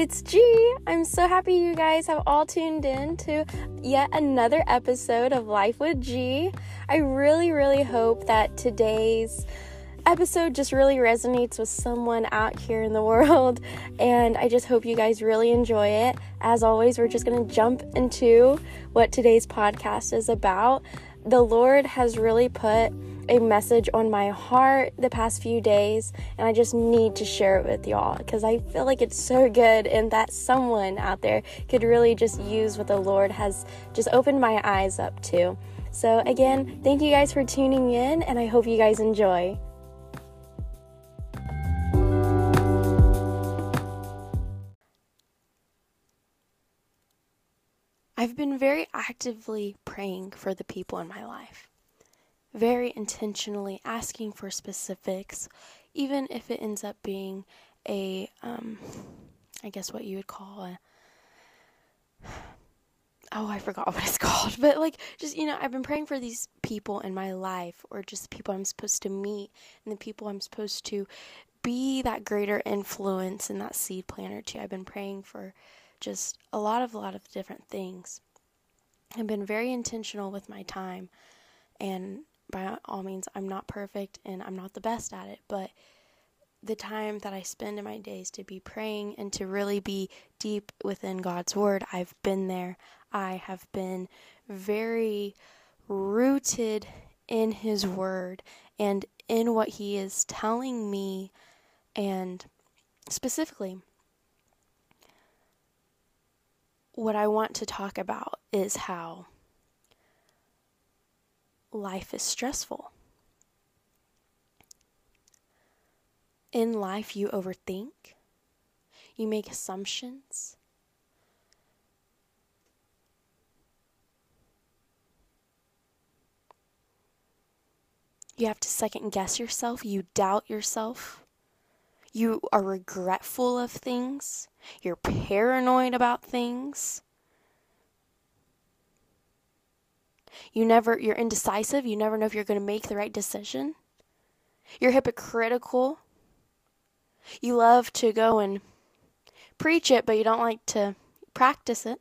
it's G. I'm so happy you guys have all tuned in to yet another episode of Life with G. I really, really hope that today's episode just really resonates with someone out here in the world, and I just hope you guys really enjoy it. As always, we're just going to jump into what today's podcast is about. The Lord has really put a message on my heart the past few days, and I just need to share it with y'all because I feel like it's so good and that someone out there could really just use what the Lord has just opened my eyes up to. So, again, thank you guys for tuning in, and I hope you guys enjoy. I've been very actively praying for the people in my life very intentionally asking for specifics, even if it ends up being a, um, I guess what you would call a, oh, I forgot what it's called, but like, just, you know, I've been praying for these people in my life, or just people I'm supposed to meet, and the people I'm supposed to be that greater influence in that seed planter too. I've been praying for just a lot of, a lot of different things. I've been very intentional with my time and by all means, I'm not perfect and I'm not the best at it, but the time that I spend in my days to be praying and to really be deep within God's Word, I've been there. I have been very rooted in His Word and in what He is telling me, and specifically, what I want to talk about is how life is stressful. In life, you overthink, you make assumptions. You have to second guess yourself. You doubt yourself. You are regretful of things. You're paranoid about things. You never you're indecisive, you never know if you're going to make the right decision. You're hypocritical. You love to go and preach it, but you don't like to practice it.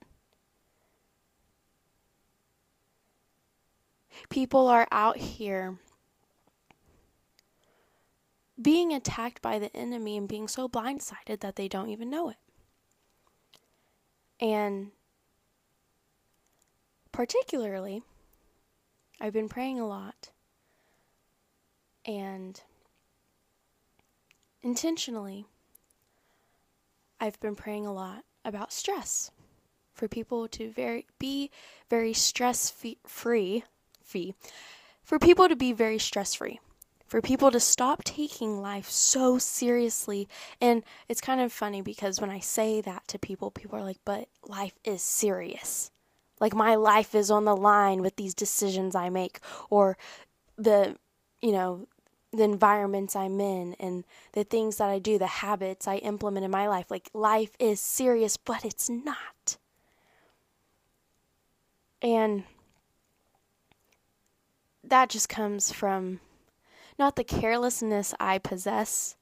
People are out here being attacked by the enemy and being so blindsided that they don't even know it. And particularly, I've been praying a lot. And intentionally, I've been praying a lot about stress for people to very be very stress free fee for people to be very stress free for people to stop taking life so seriously and it's kind of funny because when I say that to people people are like but life is serious like my life is on the line with these decisions I make or the, you know, the environments I'm in and the things that I do, the habits I implement in my life. Like life is serious, but it's not. And that just comes from not the carelessness I possess,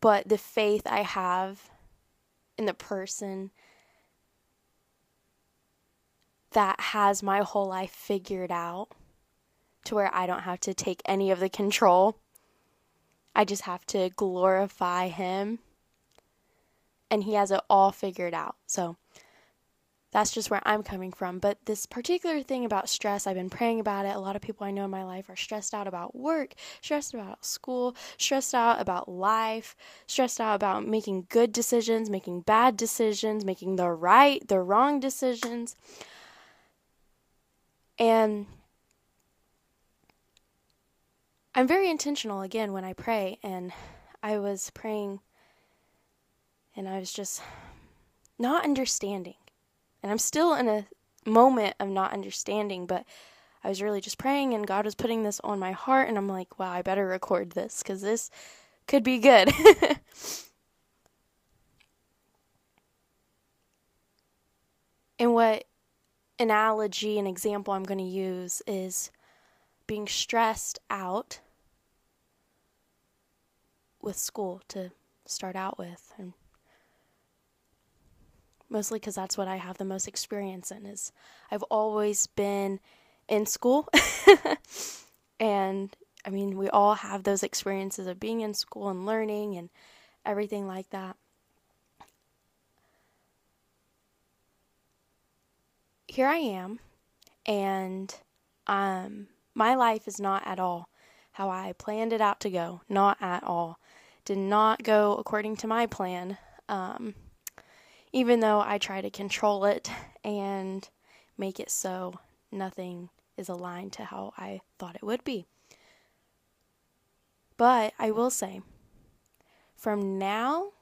but the faith I have in the person that has my whole life figured out to where I don't have to take any of the control. I just have to glorify Him. And He has it all figured out. So that's just where I'm coming from. But this particular thing about stress, I've been praying about it. A lot of people I know in my life are stressed out about work, stressed about school, stressed out about life, stressed out about making good decisions, making bad decisions, making the right, the wrong decisions. And I'm very intentional again when I pray, and I was praying and I was just not understanding. And I'm still in a moment of not understanding, but I was really just praying, and God was putting this on my heart, and I'm like, wow, I better record this because this could be good. and what analogy and example I'm going to use is being stressed out with school to start out with. And mostly because that's what I have the most experience in. Is I've always been in school, and I mean we all have those experiences of being in school and learning and everything like that. Here I am, and um, my life is not at all how I planned it out to go. Not at all. Did not go according to my plan. Um, even though I try to control it and make it so nothing is aligned to how I thought it would be. But I will say, from now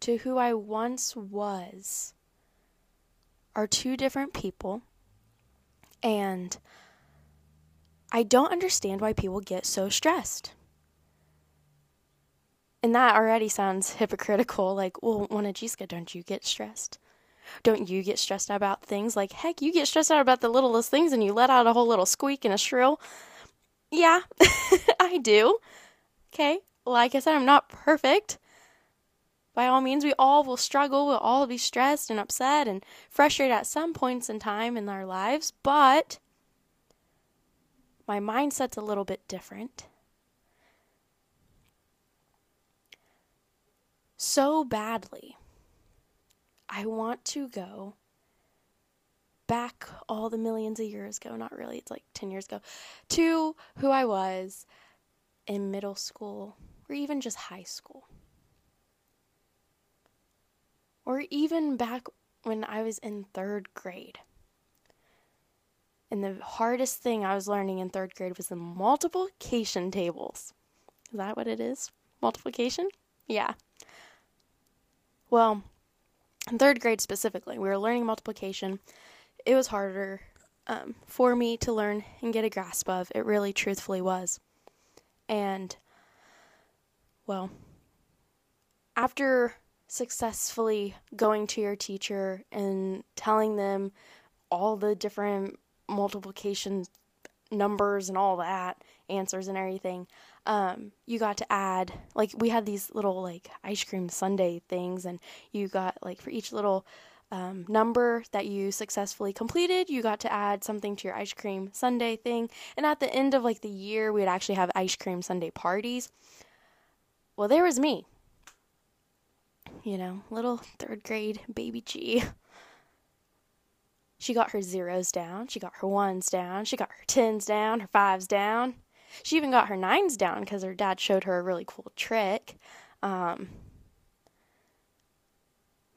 to who I once was are two different people. And I don't understand why people get so stressed. And that already sounds hypocritical. Like, well, Wanajiska, don't you get stressed? Don't you get stressed out about things? Like, heck, you get stressed out about the littlest things and you let out a whole little squeak and a shrill. Yeah, I do. Okay, like I said, I'm not perfect. By all means, we all will struggle, we'll all be stressed and upset and frustrated at some points in time in our lives, but my mindset's a little bit different. so badly. I want to go back all the millions of years ago, not really, it's like 10 years ago, to who I was in middle school or even just high school. Or even back when I was in third grade. And the hardest thing I was learning in third grade was the multiplication tables. Is that what it is? Multiplication? Yeah. Well, in third grade specifically, we were learning multiplication. It was harder um, for me to learn and get a grasp of. It really, truthfully, was. And, well, after successfully going to your teacher and telling them all the different multiplication numbers and all that, answers and everything, um, you got to add like we had these little like ice cream sundae things, and you got like for each little um, number that you successfully completed, you got to add something to your ice cream sundae thing. And at the end of like the year, we would actually have ice cream sundae parties. Well, there was me. You know, little third grade baby G. She got her zeros down, she got her ones down, she got her tens down, her fives down. She even got her nines down because her dad showed her a really cool trick. Um,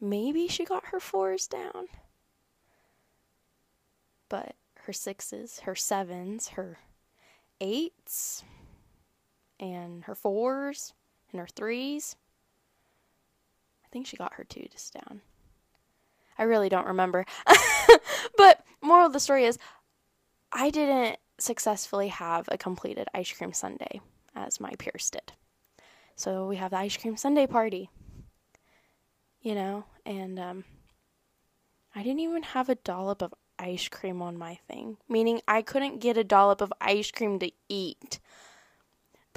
maybe she got her fours down. But her sixes, her sevens, her eights, and her fours, and her threes. I think she got her twos down. I really don't remember. but moral of the story is I didn't successfully have a completed ice cream sundae as my peers did. So we have the ice cream sundae party, you know, and um, I didn't even have a dollop of ice cream on my thing, meaning I couldn't get a dollop of ice cream to eat.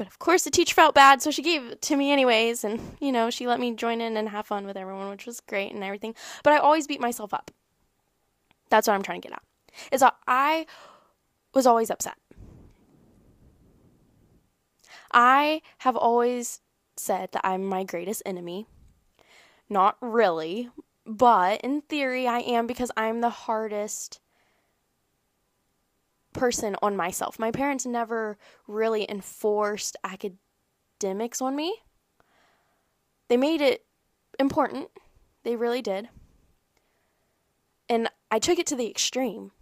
But of course, the teacher felt bad, so she gave it to me anyways, and you know, she let me join in and have fun with everyone, which was great and everything. But I always beat myself up. That's what I'm trying to get at. Is that I was always upset. I have always said that I'm my greatest enemy. Not really, but in theory, I am because I'm the hardest person on myself. My parents never really enforced academics on me. They made it important, they really did. And I took it to the extreme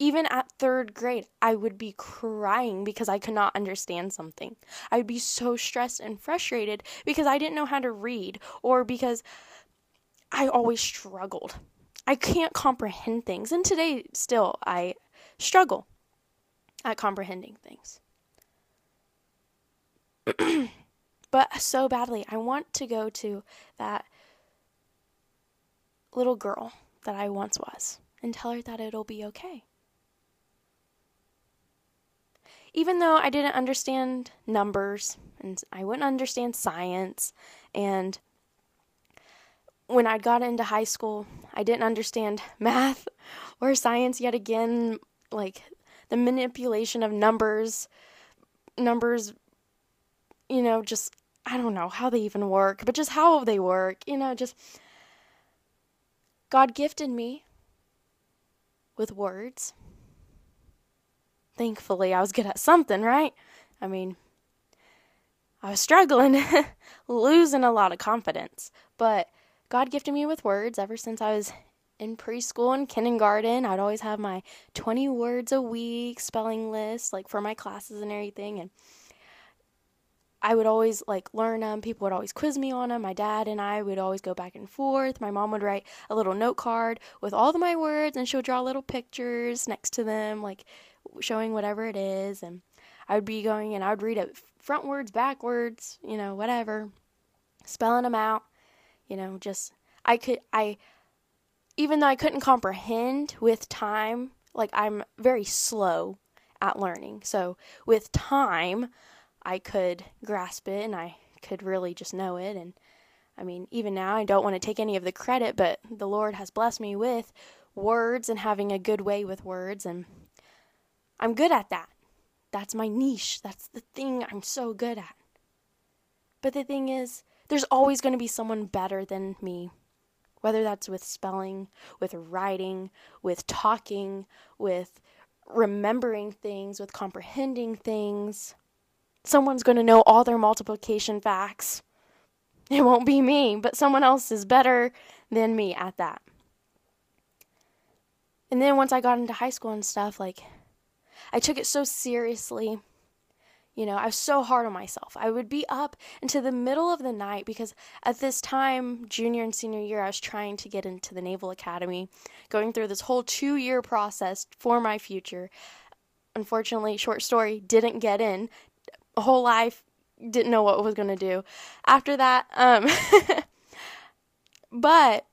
even at third grade, I would be crying because I could not understand something. I would be so stressed and frustrated because I didn't know how to read or because I always struggled. I can't comprehend things. And today, still, I struggle at comprehending things. but so badly, I want to go to that little girl that I once was and tell her that it'll be okay even though I didn't understand numbers and I wouldn't understand science and when I got into high school, I didn't understand math or science yet again, like the manipulation of numbers, numbers, you know, just, I don't know how they even work, but just how they work, you know, just. God gifted me with words. Thankfully, I was good at something, right? I mean, I was struggling, losing a lot of confidence, but God gifted me with words ever since I was in preschool and kindergarten. I'd always have my 20 words a week spelling list, like for my classes and everything. And I would always like learn them. People would always quiz me on them. My dad and I would always go back and forth. My mom would write a little note card with all of my words and she would draw little pictures next to them, like showing whatever it is. And I would be going and I would read it frontwards, backwards, you know, whatever, spelling them out you know, just I could I even though I couldn't comprehend with time, like I'm very slow at learning. So with time, I could grasp it and I could really just know it and I mean, even now I don't want to take any of the credit, but the Lord has blessed me with words and having a good way with words and I'm good at that. That's my niche. That's the thing I'm so good at. But the thing is, there's always going to be someone better than me. Whether that's with spelling, with writing, with talking, with remembering things, with comprehending things. Someone's going to know all their multiplication facts. It won't be me, but someone else is better than me at that. And then once I got into high school and stuff, like, I took it so seriously you know, I was so hard on myself. I would be up into the middle of the night because at this time, junior and senior year, I was trying to get into the Naval Academy, going through this whole two year process for my future. Unfortunately, short story, didn't get in. Whole life, didn't know what I was going to do. After that, um, but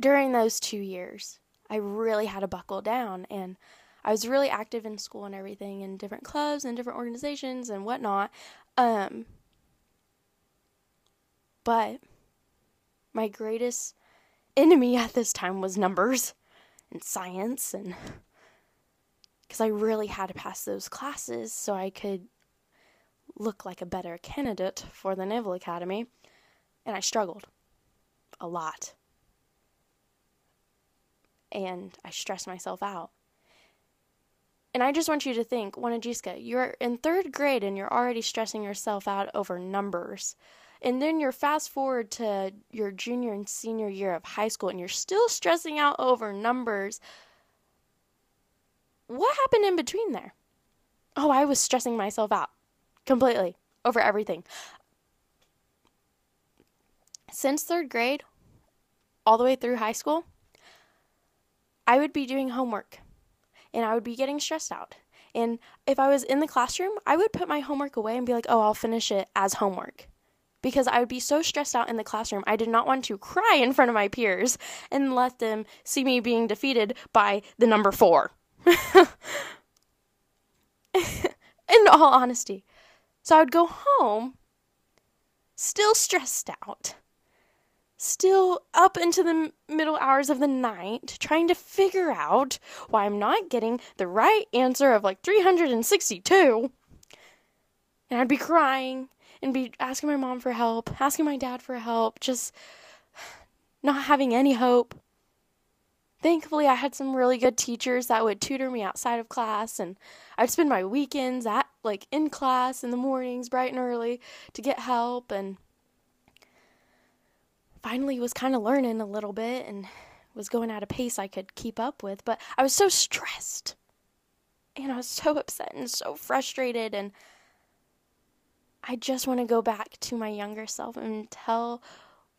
during those two years, I really had to buckle down and I was really active in school and everything, in different clubs and different organizations and whatnot. Um, but my greatest enemy at this time was numbers and science, and because I really had to pass those classes so I could look like a better candidate for the Naval Academy, and I struggled a lot. And I stressed myself out. And I just want you to think, Wanajiska, you're in third grade and you're already stressing yourself out over numbers. And then you're fast forward to your junior and senior year of high school and you're still stressing out over numbers. What happened in between there? Oh, I was stressing myself out completely over everything. Since third grade, all the way through high school, I would be doing homework and I would be getting stressed out. And if I was in the classroom, I would put my homework away and be like, oh, I'll finish it as homework. Because I would be so stressed out in the classroom, I did not want to cry in front of my peers and let them see me being defeated by the number four. in all honesty. So I would go home still stressed out still up into the middle hours of the night trying to figure out why I'm not getting the right answer of like 362. And I'd be crying and be asking my mom for help, asking my dad for help, just not having any hope. Thankfully, I had some really good teachers that would tutor me outside of class, and I'd spend my weekends at like in class in the mornings, bright and early, to get help. And finally was kind of learning a little bit and was going at a pace I could keep up with, but I was so stressed. And I was so upset and so frustrated and I just want to go back to my younger self and tell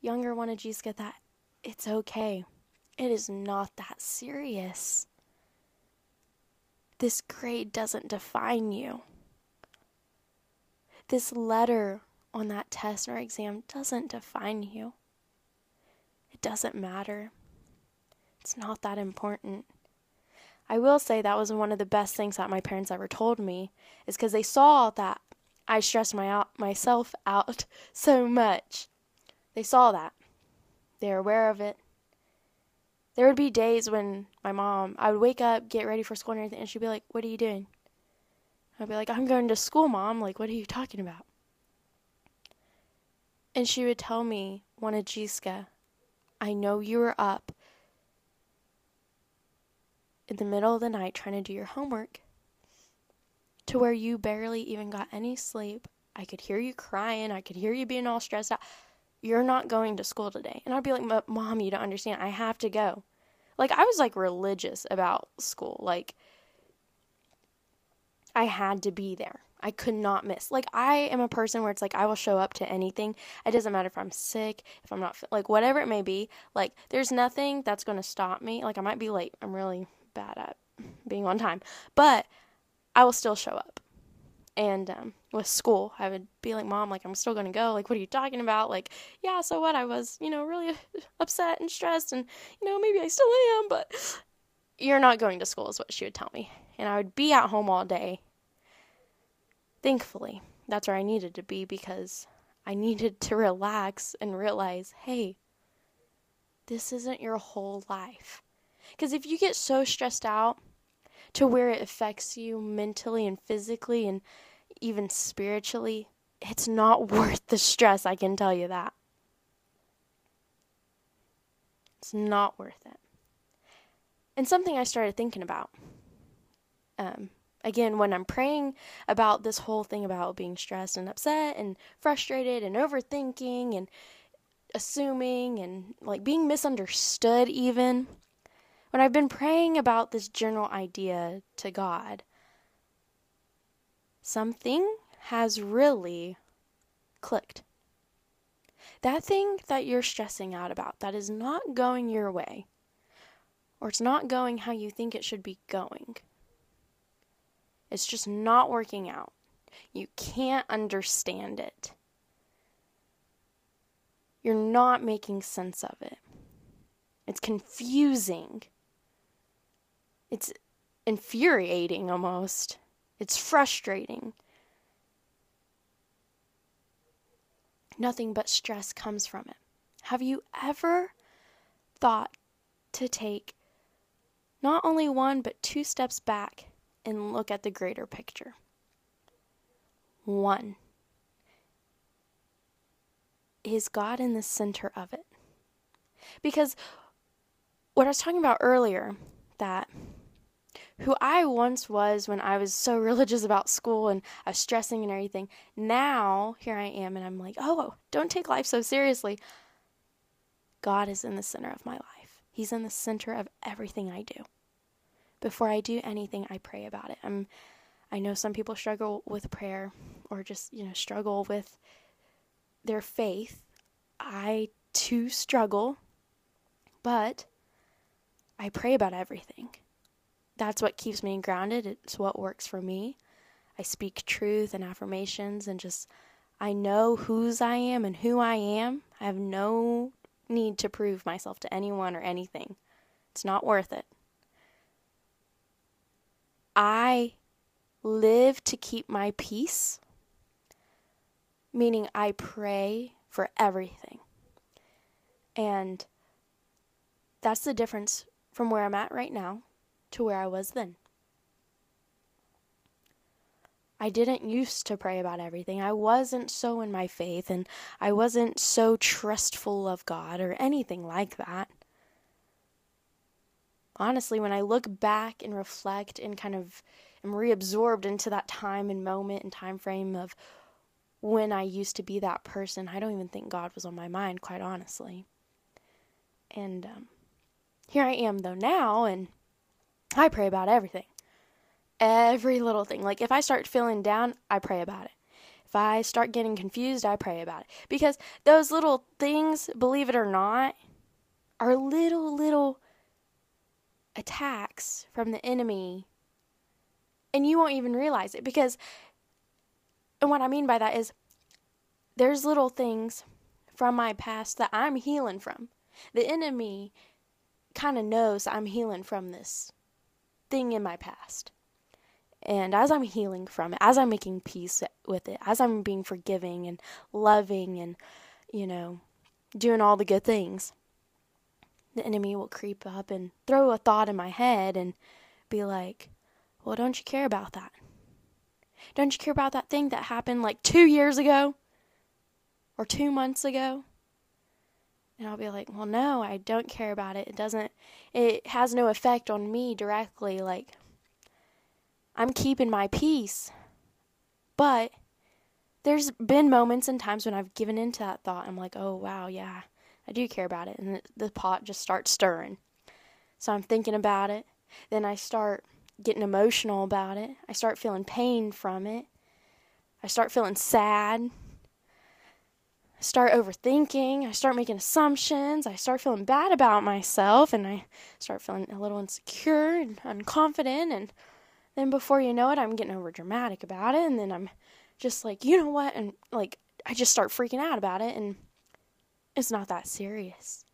younger Wanajiska that it's okay. It is not that serious. This grade doesn't define you. This letter on that test or exam doesn't define you doesn't matter. It's not that important. I will say that was one of the best things that my parents ever told me is because they saw that I stressed my out, myself out so much. They saw that. They're aware of it. There would be days when my mom, I would wake up, get ready for school and everything, and she'd be like, What are you doing? I'd be like, I'm going to school, mom. Like, what are you talking about? And she would tell me, Wanajiska, I know you were up in the middle of the night trying to do your homework to where you barely even got any sleep. I could hear you crying. I could hear you being all stressed out. You're not going to school today. And I'd be like, Mom, you don't understand. I have to go. Like, I was like religious about school. Like, I had to be there. I could not miss. Like I am a person where it's like I will show up to anything. It doesn't matter if I'm sick, if I'm not like whatever it may be. Like there's nothing that's going to stop me. Like I might be late. I'm really bad at being on time, but I will still show up. And um, with school, I would be like, Mom, like, I'm still going to go. Like, what are you talking about? Like, yeah, so what? I was, you know, really upset and stressed, and, you know, maybe I still am, but you're not going to school, is what she would tell me. And I would be at home all day. Thankfully, that's where I needed to be because I needed to relax and realize, hey, this isn't your whole life. Because if you get so stressed out to where it affects you mentally and physically and even spiritually, it's not worth the stress, I can tell you that. It's not worth it. And something I started thinking about. Um, again, when I'm praying about this whole thing about being stressed and upset and frustrated and overthinking and assuming and like being misunderstood, even when I've been praying about this general idea to God, something has really clicked. That thing that you're stressing out about that is not going your way, or it's not going how you think it should be going, it's just not working out. You can't understand it. You're not making sense of it. It's confusing. It's infuriating almost. It's frustrating. Nothing but stress comes from it. Have you ever thought to take not only one but two steps back and look at the greater picture? One. Is God in the center of it? Because what I was talking about earlier, that who I once was when I was so religious about school and I was stressing and everything. Now, here I am, and I'm like, oh, oh, don't take life so seriously. God is in the center of my life, He's in the center of everything I do. Before I do anything, I pray about it. I'm, I know some people struggle with prayer or just, you know, struggle with their faith. I too struggle, but I pray about everything that's what keeps me grounded. It's what works for me. I speak truth and affirmations and just I know whose I am and who I am. I have no need to prove myself to anyone or anything. It's not worth it. I live to keep my peace, meaning I pray for everything. And that's the difference from where I'm at right now to where I was then. I didn't used to pray about everything. I wasn't so in my faith and I wasn't so trustful of God or anything like that. Honestly, when I look back and reflect and kind of am reabsorbed into that time and moment and time frame of when I used to be that person, I don't even think God was on my mind, quite honestly. And um, here I am, though, now, and I pray about everything. Every little thing. Like if I start feeling down, I pray about it. If I start getting confused, I pray about it. Because those little things, believe it or not, are little, little attacks from the enemy. And you won't even realize it. Because, and what I mean by that is, there's little things from my past that I'm healing from. The enemy kind of knows I'm healing from this thing in my past. And as I'm healing from it, as I'm making peace with it, as I'm being forgiving and loving and, you know, doing all the good things, the enemy will creep up and throw a thought in my head and be like, Well, don't you care about that? Don't you care about that thing that happened like two years ago or two months ago? And I'll be like, Well, no, I don't care about it. It doesn't, it has no effect on me directly. Like, I'm keeping my peace. But there's been moments and times when I've given into that thought. I'm like, oh, wow, yeah, I do care about it. And the, pot just starts stirring. So I'm thinking about it. Then I start getting emotional about it. I start feeling pain from it. I start feeling sad. I start overthinking. I start making assumptions. I start feeling bad about myself. And I start feeling a little insecure and unconfident. And then before you know it, I'm getting over dramatic about it. And then I'm just like, you know what? And like, I just start freaking out about it, and it's not that serious.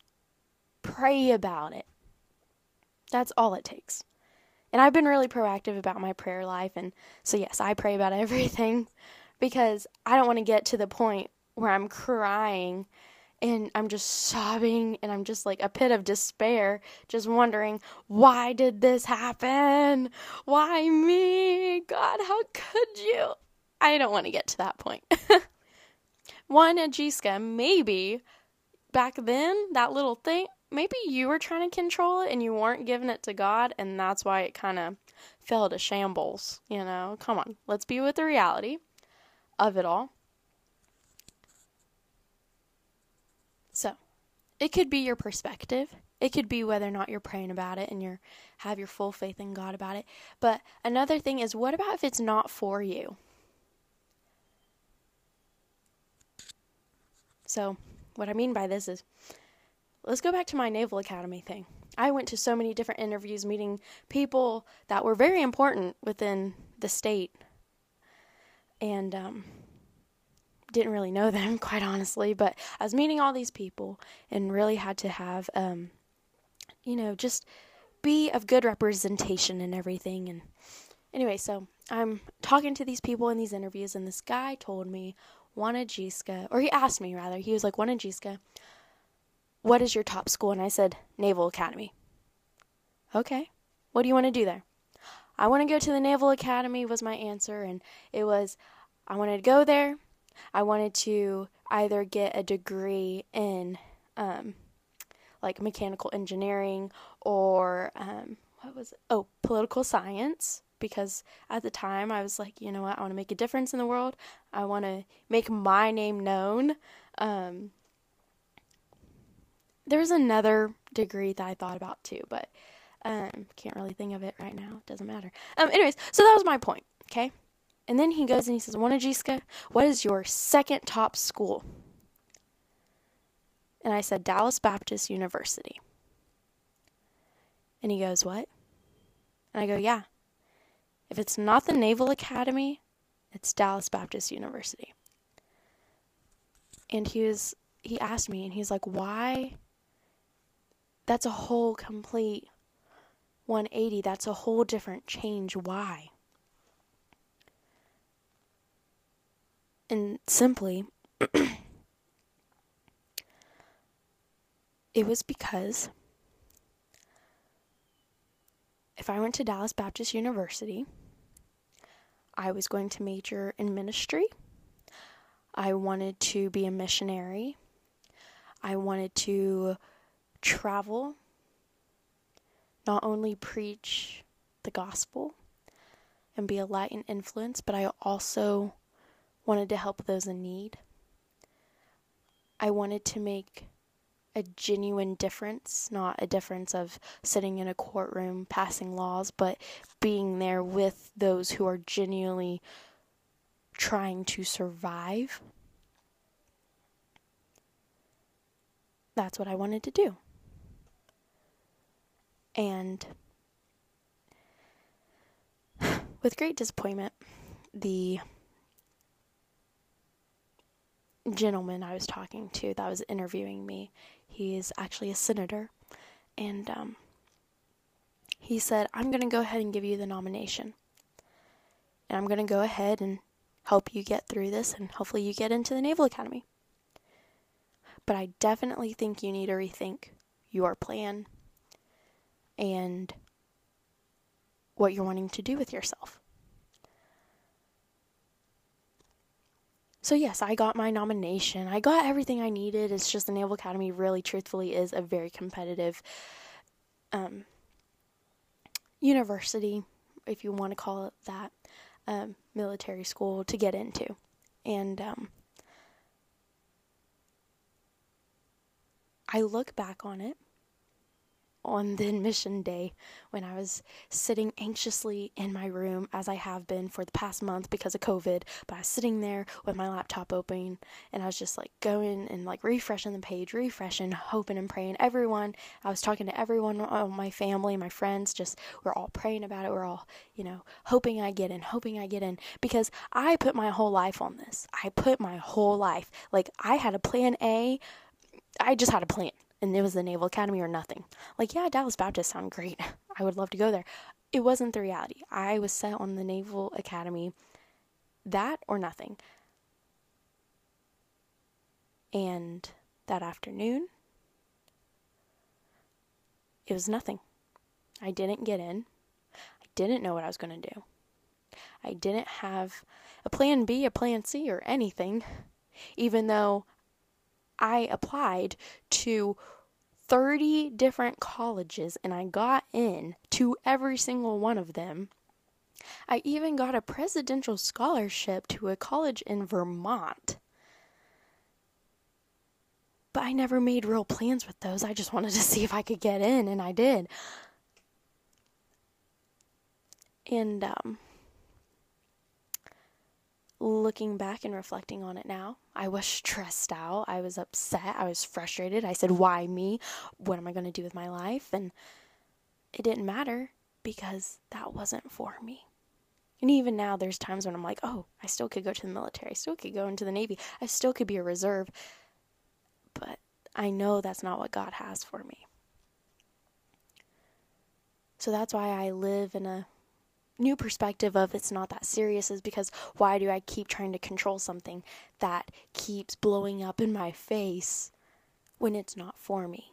Pray about it. That's all it takes. And I've been really proactive about my prayer life, and so yes, I pray about everything because I don't want to get to the point where I'm crying and I'm just sobbing and I'm just like a pit of despair, just wondering, why did this happen? Why me? God, how could you? I don't want to get to that point. Wanajiska, maybe back then, that little thing, maybe you were trying to control it and you weren't giving it to God, and that's why it kind of fell to shambles. You know, come on, let's be with the reality of it all. So, it could be your perspective. It could be whether or not you're praying about it and you have your full faith in God about it. But another thing is, what about if it's not for you? So, what I mean by this is let's go back to my Naval Academy thing. I went to so many different interviews meeting people that were very important within the state and um, didn't really know them, quite honestly. But I was meeting all these people and really had to have, um, you know, just be of good representation and everything. And anyway, so I'm talking to these people in these interviews, and this guy told me Wanajiska, or he asked me rather, he was like, Wanajiska, what is your top school? And I said, Naval Academy. Okay. What do you want to do there? I want to go to the Naval Academy, was my answer. And it was, I wanted to go there. I wanted to either get a degree in, um, like mechanical engineering or, um, what was it? Oh, political science because at the time I was like, you know what, I want to make a difference in the world. I want to make my name known. Um, there's another degree that I thought about too, but um, can't really think of it right now. It doesn't matter. Um, anyways, so that was my point. Okay, and then he goes and he says, "Wanajiska, what is your second top school?" And I said, "Dallas Baptist University." And he goes, "What?" And I go, "Yeah." If it's not the Naval Academy, it's Dallas Baptist University. And he was he asked me and he's like, "Why?" That's a whole complete 180. That's a whole different change. Why? And simply it was because if I went to Dallas Baptist University, I was going to major in ministry. I wanted to be a missionary. I wanted to travel, not only preach the gospel and be a light and influence, but I also wanted to help those in need. I wanted to make a genuine difference, not a difference of sitting in a courtroom passing laws, but being there with those who are genuinely trying to survive. That's what I wanted to do. And with great disappointment, the gentleman I was talking to that was interviewing me, he is actually a senator, and um, he said, I'm going to go ahead and give you the nomination. And I'm going to go ahead and help you get through this, and hopefully you get into the Naval Academy. But I definitely think you need to rethink your plan and what you're wanting to do with yourself. So, yes, I got my nomination. I got everything I needed. It's just the Naval Academy, really, truthfully, is a very competitive um, university, if you want to call it that, um, military school to get into. And um, I look back on it on the admission day when I was sitting anxiously in my room as I have been for the past month because of COVID. But I was sitting there with my laptop open and I was just like going and like refreshing the page, refreshing, hoping and praying. Everyone, I was talking to everyone, uh, my family, my friends, just we're all praying about it. We're all, you know, hoping I get in, hoping I get in because I put my whole life on this. I put my whole life. Like I had a plan A I just had a plan, and it was the Naval Academy or nothing. Like, yeah, Dallas Baptist sound great. I would love to go there. It wasn't the reality. I was set on the Naval Academy, that or nothing. And that afternoon, it was nothing. I didn't get in. I didn't know what I was going to do. I didn't have a plan B, a plan C, or anything, even though I applied to 30 different colleges and I got in to every single one of them. I even got a presidential scholarship to a college in Vermont. But I never made real plans with those. I just wanted to see if I could get in, and I did. And um, looking back and reflecting on it now, I was stressed out. I was upset. I was frustrated. I said, Why me? What am I going to do with my life? And it didn't matter because that wasn't for me. And even now, there's times when I'm like, Oh, I still could go to the military. I still could go into the Navy. I still could be a reserve. But I know that's not what God has for me. So that's why I live in a new perspective of it's not that serious is because why do I keep trying to control something that keeps blowing up in my face when it's not for me?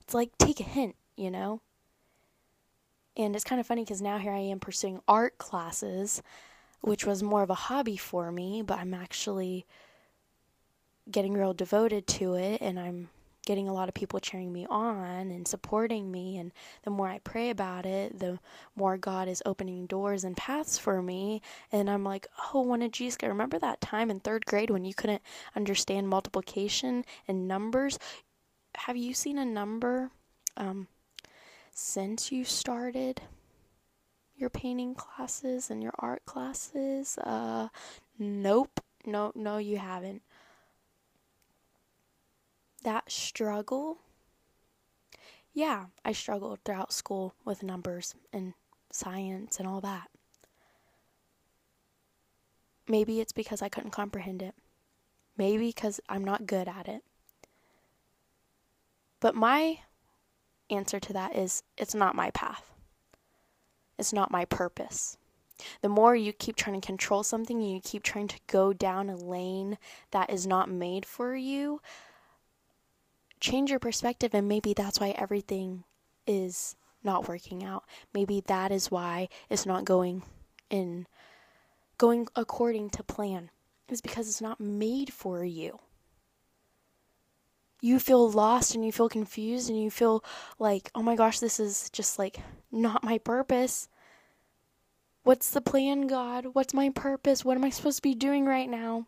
It's like take a hint, you know? And it's kind of funny because now here I am pursuing art classes, which was more of a hobby for me, but I'm actually getting real devoted to it and I'm getting a lot of people cheering me on and supporting me. And the more I pray about it, the more God is opening doors and paths for me. And I'm like, oh, when did Jesus get? Remember that time in third grade when you couldn't understand multiplication and numbers? Have you seen a number um, since you started? your painting classes and your art classes? Uh, nope. No, no, you haven't that struggle, yeah, I struggled throughout school with numbers and science and all that. Maybe it's because I couldn't comprehend it. Maybe because I'm not good at it. But my answer to that is it's not my path. It's not my purpose. The more you keep trying to control something and you keep trying to go down a lane that is not made for you, change your perspective, and maybe that's why everything is not working out. Maybe that is why it's not going in going according to plan. Is because it's not made for you. You feel lost and you feel confused and you feel like, "Oh my gosh, this is just like not my purpose." What's the plan, God? What's my purpose? What am I supposed to be doing right now?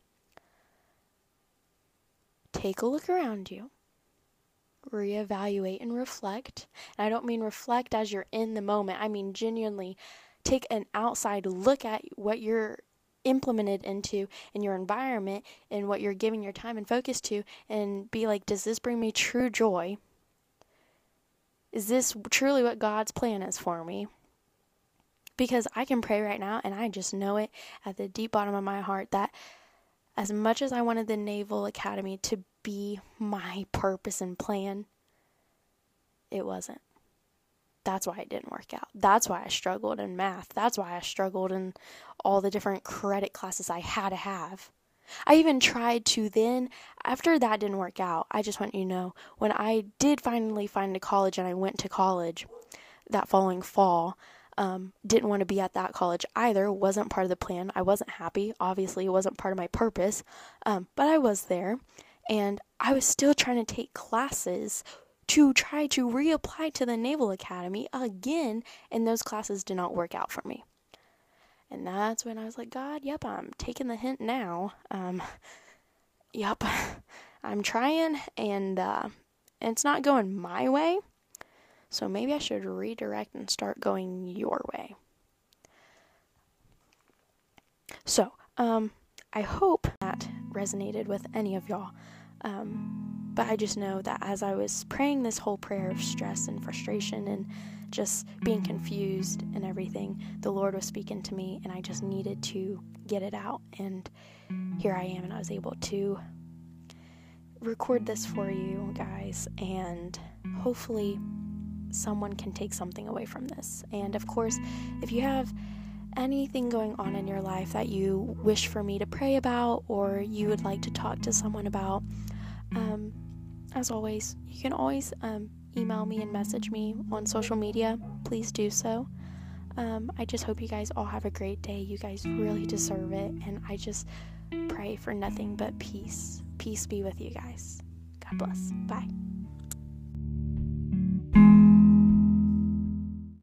Take a look around you reevaluate and reflect. And I don't mean reflect as you're in the moment, I mean genuinely take an outside look at what you're implemented into in your environment and what you're giving your time and focus to and be like does this bring me true joy? Is this truly what God's plan is for me? Because I can pray right now and I just know it at the deep bottom of my heart that as much as I wanted the Naval Academy to be my purpose and plan, it wasn't. That's why it didn't work out. That's why I struggled in math. That's why I struggled in all the different credit classes I had to have. I even tried to then, after that didn't work out, I just want you to know, when I did finally find a college and I went to college that following fall, um, didn't want to be at that college either, wasn't part of the plan. I wasn't happy. Obviously, it wasn't part of my purpose, um, but I was there and I was still trying to take classes to try to reapply to the Naval Academy again, and those classes did not work out for me. And that's when I was like, God, yep, I'm taking the hint now. Um, yep, I'm trying, and uh, it's not going my way. So maybe I should redirect and start going your way. So, um, I hope resonated with any of y'all. Um, but I just know that as I was praying this whole prayer of stress and frustration and just being confused and everything, the Lord was speaking to me, and I just needed to get it out. And here I am, and I was able to record this for you guys, and hopefully, someone can take something away from this. And of course, if you have anything going on in your life that you wish for me to pray about or you would like to talk to someone about, um, as always, you can always um, email me and message me on social media. Please do so. Um, I just hope you guys all have a great day. You guys really deserve it. And I just pray for nothing but peace. Peace be with you guys. God bless. Bye.